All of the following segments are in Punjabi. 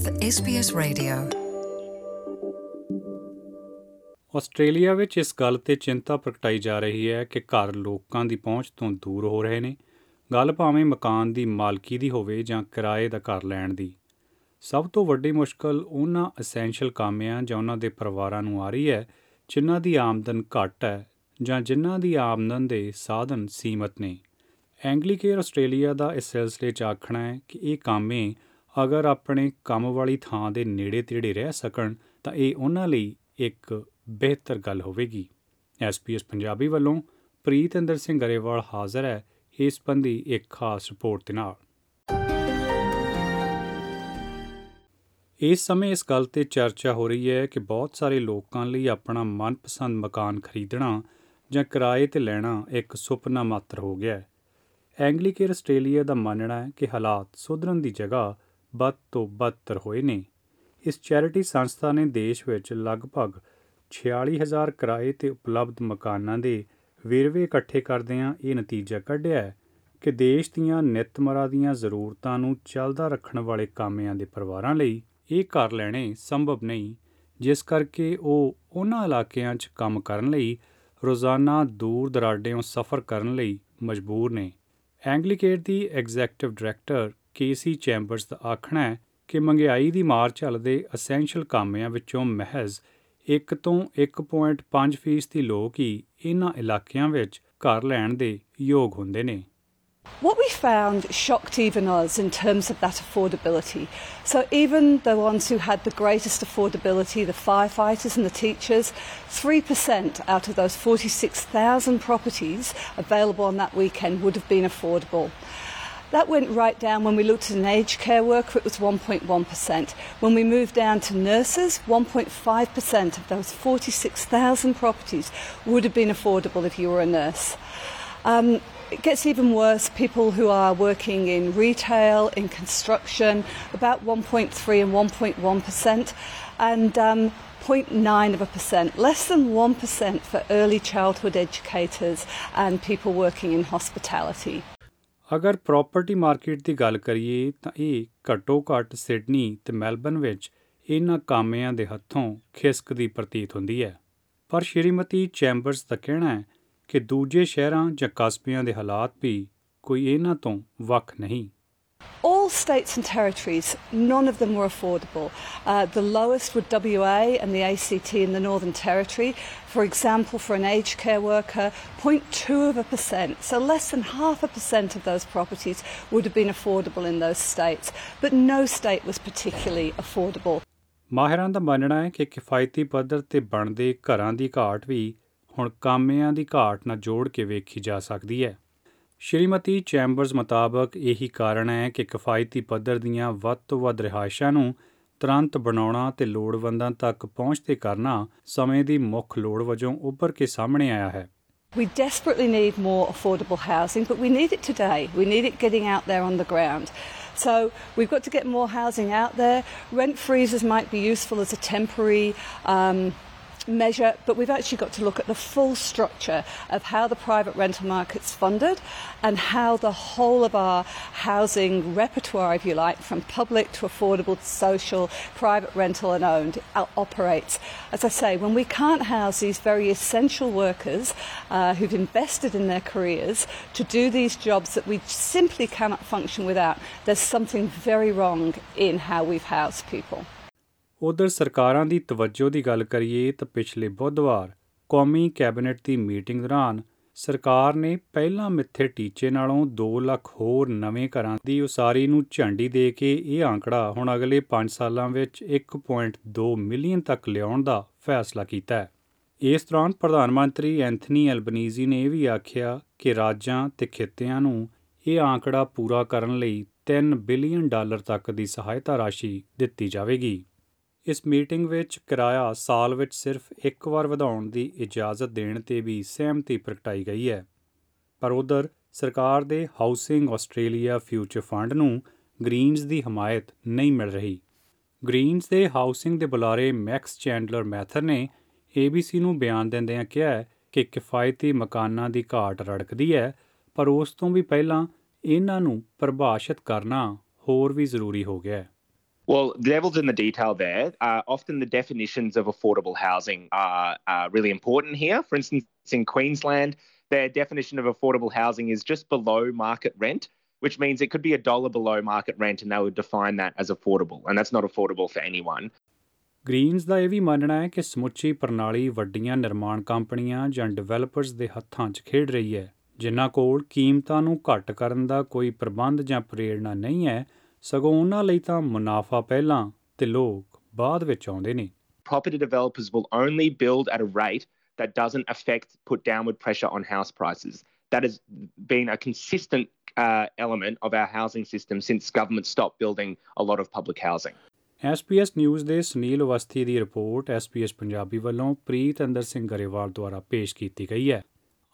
with SBS Radio. ਆਸਟ੍ਰੇਲੀਆ ਵਿੱਚ ਇਸ ਗੱਲ ਤੇ ਚਿੰਤਾ ਪ੍ਰਗਟਾਈ ਜਾ ਰਹੀ ਹੈ ਕਿ ਘਰ ਲੋਕਾਂ ਦੀ ਪਹੁੰਚ ਤੋਂ ਦੂਰ ਹੋ ਰਹੇ ਨੇ। ਗੱਲ ਭਾਵੇਂ ਮਕਾਨ ਦੀ ਮਾਲਕੀ ਦੀ ਹੋਵੇ ਜਾਂ ਕਿਰਾਏ ਦਾ ਘਰ ਲੈਣ ਦੀ। ਸਭ ਤੋਂ ਵੱਡੀ ਮੁਸ਼ਕਲ ਉਹਨਾਂ ਐਸੈਂਸ਼ੀਅਲ ਕਾਮਿਆਂ ਜਾਂ ਉਹਨਾਂ ਦੇ ਪਰਿਵਾਰਾਂ ਨੂੰ ਆ ਰਹੀ ਹੈ, ਜਿਨ੍ਹਾਂ ਦੀ ਆਮਦਨ ਘੱਟ ਹੈ ਜਾਂ ਜਿਨ੍ਹਾਂ ਦੀ ਆਮਦਨ ਦੇ ਸਾਧਨ ਸੀਮਤ ਨੇ। ਐਂਗਲੀਕੇਅਰ ਆਸਟ੍ਰੇਲੀਆ ਦਾ ਇਸ ਸਿਲਸਿਲੇ 'ਚ ਆਖਣਾ ਹੈ ਕਿ ਇਹ ਕਾਮੇ ਅਗਰ ਆਪਣੇ ਕੰਮ ਵਾਲੀ ਥਾਂ ਦੇ ਨੇੜੇ-ਤੇੜੇ ਰਹਿ ਸਕਣ, ਤਾਂ ਇਹ ਉਹਨਾਂ ਲਈ ਇੱਕ ਬਿਹਤਰ ਗੱਲ ਹੋਵੇਗੀ। ਐਸਪੀਐਸ ਪੰਜਾਬੀ ਵੱਲੋਂ ਪ੍ਰੀਤਿੰਦਰ ਸਿੰਘ ਗਰੇਵਾਲ ਹਾਜ਼ਰ ਹੈ ਇਸ ਸੰਬੰਧੀ ਇੱਕ ਖਾਸ ਰਿਪੋਰਟ ਦੇ ਨਾਲ। ਇਸ ਸਮੇਂ ਇਸ ਗੱਲ ਤੇ ਚਰਚਾ ਹੋ ਰਹੀ ਹੈ ਕਿ ਬਹੁਤ ਸਾਰੇ ਲੋਕਾਂ ਲਈ ਆਪਣਾ ਮਨਪਸੰਦ ਮਕਾਨ ਖਰੀਦਣਾ ਜਾਂ ਕਿਰਾਏ ਤੇ ਲੈਣਾ ਇੱਕ ਸੁਪਨਾ ਮਾਤਰ ਹੋ ਗਿਆ ਹੈ। ਐਂਗਲੀਕੇਅਰ ਆਸਟ੍ਰੇਲੀਆ ਦਾ ਮੰਨਣਾ ਹੈ ਕਿ ਹਾਲਾਤ ਸੁਧਰਨ ਦੀ ਜਗ੍ਹਾ ਬਦ ਤੋਂ ਬਦਤਰ ਹੋਏ ਨੇ। ਇਸ ਚੈਰਿਟੀ ਸੰਸਥਾ ਨੇ ਦੇਸ਼ ਵਿੱਚ ਲਗਭਗ 46000 ਕਿਰਾਏ ਤੇ ਉਪਲਬਧ ਮਕਾਨਾਂ ਦੇ ਵੇਰਵੇ ਇਕੱਠੇ ਕਰਦਿਆਂ ਇਹ ਨਤੀਜਾ ਕੱਢਿਆ ਹੈ ਕਿ ਦੇਸ਼ ਦੀਆਂ ਨਿਤਮਰਾ ਦੀਆਂ ਜ਼ਰੂਰਤਾਂ ਨੂੰ ਚੱਲਦਾ ਰੱਖਣ ਵਾਲੇ ਕਾਮਿਆਂ ਦੇ ਪਰਿਵਾਰਾਂ ਲਈ ਇਹ ਘਰ ਲੈਣੇ ਸੰਭਵ ਨਹੀਂ, ਜਿਸ ਕਰਕੇ ਉਹ ਉਹਨਾਂ ਇਲਾਕਿਆਂ 'ਚ ਕੰਮ ਕਰਨ ਲਈ, ਰੋਜ਼ਾਨਾ ਦੂਰ ਦਰਾਡਿਓਂ ਸਫ਼ਰ ਕਰਨ ਲਈ ਮਜਬੂਰ ਨੇ। ਐਂਗਲੀਕੇਟ ਦੀ ਐਗਜ਼ੈਕਟਿਵ ਡਾਇਰੈਕਟਰ ਕੇਸੀ ਚੈਂਬਰਸ ਦਾ ਆਖਣਾ ਹੈ ਕਿ ਮਹਿੰਗਾਈ ਦੀ ਮਾਰ ਚੱਲਦੇ ਅਸੈਂਸ਼ੀਅਲ ਕਾਮਿਆਂ ਵਿੱਚੋਂ ਮਹਿਜ਼ 1 ਤੋਂ 1.5% ਫੀਸਦੀ ਲੋਕ ਹੀ ਇਹਨਾਂ ਇਲਾਕਿਆਂ ਵਿੱਚ ਘਰ ਲੈਣ ਦੇ ਯੋਗ ਹੁੰਦੇ ਨੇ What we found shocked even us in terms of that affordability. So, even the ones who had the greatest affordability, the firefighters and the teachers, 3% out of those 46,000 properties available on that weekend would have been affordable. That went right down when we looked at an aged care worker, it was 1.1%. When we moved down to nurses, 1.5% of those 46,000 properties would have been affordable if you were a nurse. Um, it gets even worse. People who are working in retail, in construction, about 1.3 and 1.1%, and um, 0.9 of a percent, less than 1% for early childhood educators and people working in hospitality. ਅਗਰ ਪ੍ਰਾਪਰਟੀ ਮਾਰਕੀਟ ਦੀ ਗੱਲ ਕਰੀਏ ਤਾਂ ਇਹ ਘੱਟੋ ਘੱਟ ਸਿਡਨੀ ਤੇ ਮੈਲਬਨ ਵਿੱਚ ਇਹਨਾਂ ਕਾਮਿਆਂ ਦੇ ਹੱਥੋਂ ਖਿਸਕ ਦੀ ਪ੍ਰਤੀਤ ਹੁੰਦੀ ਹੈ। ਪਰ ਸ਼੍ਰੀਮਤੀ ਚੈਂਬਰਸ ਦਾ ਕਹਿਣਾ ਹੈ ਕਿ ਦੂਜੇ ਸ਼ਹਿਰਾਂ ਜਾਂ ਕਸਬਿਆਂ ਦੇ ਹਾਲਾਤ ਵੀ ਕੋਈ ਇਹਨਾਂ ਤੋਂ ਵੱਖ ਨਹੀਂ। All states and territories, none of them were affordable. Uh, the lowest were WA and the ACT in the Northern Territory. For example, for an aged care worker, 0.2 of a percent, so less than half a percent of those properties would have been affordable in those states. But no state was particularly affordable. ਮਾਹਿਰਾਂ ਦਾ ਮੰਨਣਾ ਹੈ ਕਿ ਕਿਫਾਇਤੀ ਪੱਧਰ ਤੇ ਬਣਦੇ ਘਰਾਂ ਦੀ ਘਾਟ ਵੀ ਹੁਣ ਕਾਮਿਆਂ ਦੀ ਘਾਟ ਨਾਲ ਜੋੜ ਕੇ ਵੇਖੀ ਜਾ ਸਕਦੀ ਹੈ ਸ਼੍ਰੀਮਤੀ ਚੈਂਬਰਸ ਮੁਤਾਬਕ ਇਹੀ ਕਾਰਨ ਹੈ ਕਿ ਕਿਫਾਇਤੀ ਪੱਧਰ ਦੀਆਂ ਵੱਧ ਤੋਂ ਵੱਧ ਰਿਹਾਇਸ਼ਾਂ ਨੂੰ ਤੁਰੰਤ ਬਣਾਉਣਾ ਤੇ ਲੋੜਵੰਦਾਂ ਤੱਕ ਪਹੁੰਚ ਤੇ ਕਰਨਾ ਸਮੇਂ ਦੀ ਮੁੱਖ ਲੋੜ ਵਜੋਂ ਉੱਭਰ ਕੇ ਸਾਹਮਣੇ ਆਇਆ ਹੈ We desperately need more affordable housing, but we need it today. We need it getting out there on the ground. So we've got to get more housing out there. Rent freezes might be useful as a temporary um, measure, but we've actually got to look at the full structure of how the private rental market's funded and how the whole of our housing repertoire, if you like, from public to affordable to social, private rental and owned, uh, operates. As I say, when we can't house these very essential workers uh, who've invested in their careers to do these jobs that we simply cannot function without, there's something very wrong in how we've housed people. ਉਧਰ ਸਰਕਾਰਾਂ ਦੀ ਤਵੱਜੋ ਦੀ ਗੱਲ ਕਰੀਏ ਤਾਂ ਪਿਛਲੇ ਬੁੱਧਵਾਰ ਕੌਮੀ ਕੈਬਨਿਟ ਦੀ ਮੀਟਿੰਗ ਦੌਰਾਨ ਸਰਕਾਰ ਨੇ ਪਹਿਲਾਂ ਮਿੱਥੇ ਟੀਚੇ ਨਾਲੋਂ 2 ਲੱਖ ਹੋਰ ਨਵੇਂ ਘਰਾਂ ਦੀ ਉਸਾਰੀ ਨੂੰ ਝੰਡੀ ਦੇ ਕੇ ਇਹ ਆંકੜਾ ਹੁਣ ਅਗਲੇ 5 ਸਾਲਾਂ ਵਿੱਚ 1.2 ਮਿਲੀਅਨ ਤੱਕ ਲਿਆਉਣ ਦਾ ਫੈਸਲਾ ਕੀਤਾ ਹੈ। ਇਸ ਦੌਰਾਨ ਪ੍ਰਧਾਨ ਮੰਤਰੀ ਐਂਥਨੀ ਐਲਬਨੀਜ਼ੀ ਨੇ ਇਹ ਵੀ ਆਖਿਆ ਕਿ ਰਾਜਾਂ ਤੇ ਖਿੱਤਿਆਂ ਨੂੰ ਇਹ ਆંકੜਾ ਪੂਰਾ ਕਰਨ ਲਈ 3 ਬਿਲੀਅਨ ਡਾਲਰ ਤੱਕ ਦੀ ਸਹਾਇਤਾ ਰਾਸ਼ੀ ਦਿੱਤੀ ਜਾਵੇਗੀ। ਇਸ ਮੀਟਿੰਗ ਵਿੱਚ ਕਿਰਾਇਆ ਸਾਲ ਵਿੱਚ ਸਿਰਫ ਇੱਕ ਵਾਰ ਵਧਾਉਣ ਦੀ ਇਜਾਜ਼ਤ ਦੇਣ ਤੇ ਵੀ ਸਹਿਮਤੀ ਪ੍ਰਗਟਾਈ ਗਈ ਹੈ। ਪਰ ਉਧਰ ਸਰਕਾਰ ਦੇ ਹਾਊਸਿੰਗ ਆਸਟ੍ਰੇਲੀਆ ਫਿਊਚਰ ਫੰਡ ਨੂੰ ਗ੍ਰੀਨਜ਼ ਦੀ ਹਮਾਇਤ ਨਹੀਂ ਮਿਲ ਰਹੀ। ਗ੍ਰੀਨਜ਼ ਦੇ ਹਾਊਸਿੰਗ ਦੇ ਬੁਲਾਰੇ ਮੈਕਸ ਚੈਂਡਲਰ ਮੈਥਰ ਨੇ ABC ਨੂੰ ਬਿਆਨ ਦਿੰਦਿਆਂ ਕਿਹਾ ਕਿ ਕਿਫਾਇਤੀ ਮਕਾਨਾਂ ਦੀ ਘਾਟ ਰੜਕਦੀ ਹੈ, ਪਰ ਉਸ ਤੋਂ ਵੀ ਪਹਿਲਾਂ ਇਹਨਾਂ ਨੂੰ ਪਰਿਭਾਸ਼ਿਤ ਕਰਨਾ ਹੋਰ ਵੀ ਜ਼ਰੂਰੀ ਹੋ ਗਿਆ ਹੈ। Well, the devil's in the detail there. Uh, often the definitions of affordable housing are uh, really important here. For instance, in Queensland, their definition of affordable housing is just below market rent, which means it could be a dollar below market rent, and they would define that as affordable, and that's not affordable for anyone. Greens ਦਾ ਇਹ ਵੀ ਮੰਨਣਾ ਹੈ ਕਿ ਸਮੁੱਚੀ ਪ੍ਰਣਾਲੀ ਵੱਡੀਆਂ ਨਿਰਮਾਣ ਕੰਪਨੀਆਂ ਜਾਂ ਡਿਵੈਲਪਰਸ ਦੇ ਹੱਥਾਂ 'ਚ ਖੇਡ ਰਹੀ ਹੈ ਜਿਨ੍ਹਾਂ ਕੋਲ ਕੀਮਤਾਂ ਨੂੰ ਘੱਟ ਕਰਨ ਦਾ ਕੋਈ ਪ੍ਰਬੰਧ ਜਾਂ ਪ੍ਰੇਰਣਾ ਨਹੀਂ ਹੈ ਸਗੋਂ ਉਹਨਾਂ ਲਈ ਤਾਂ ਮੁਨਾਫਾ ਪਹਿਲਾਂ ਤੇ ਲੋਕ ਬਾਅਦ ਵਿੱਚ ਆਉਂਦੇ ਨੇ Property developers will only build at a rate that doesn't affect put downward pressure on house prices. That has been a consistent uh, element of our housing system since government stopped building a lot of public housing. SBS news ਦੇ ਸੁਨੀਲ ਅਵਸਥੀ ਦੀ ਰਿਪੋਰਟ SBS ਪੰਜਾਬੀ ਵੱਲੋਂ ਪ੍ਰੀਤ ਅੰਦਰ ਸਿੰਘ ਗਰੇਵਾਲ ਦੁਆਰਾ ਪੇਸ਼ ਕੀਤੀ ਗਈ ਹੈ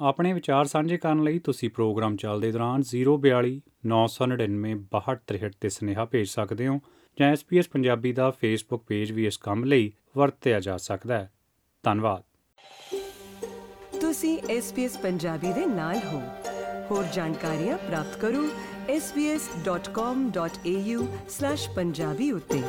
ਆਪਣੇ ਵਿਚਾਰ ਸਾਂਝੇ ਕਰਨ ਲਈ ਤੁਸੀਂ ਪ੍ਰੋਗਰਾਮ ਚੱਲਦੇ ਦੌਰਾਨ 042 999 6263 ਤੇ ਸੁਨੇਹਾ ਭੇਜ ਸਕਦੇ ਹੋ ਜਾਂ SBS ਪੰਜਾਬੀ ਦਾ ਫੇਸਬੁੱਕ ਪੇਜ ਵੀ ਇਸ ਕੰਮ ਲਈ ਵਰਤਿਆ ਜਾ ਸਕਦਾ ਹੈ। ਧੰਨਵਾਦ। ਤੁਸੀਂ SBS ਪੰਜਾਬੀ ਦੇ ਨਾਲ ਹੋ। ਹੋਰ ਜਾਣਕਾਰੀਆਂ ਪ੍ਰਾਪਤ ਕਰੋ sbs.com.au/punjabi ਉੱਤੇ।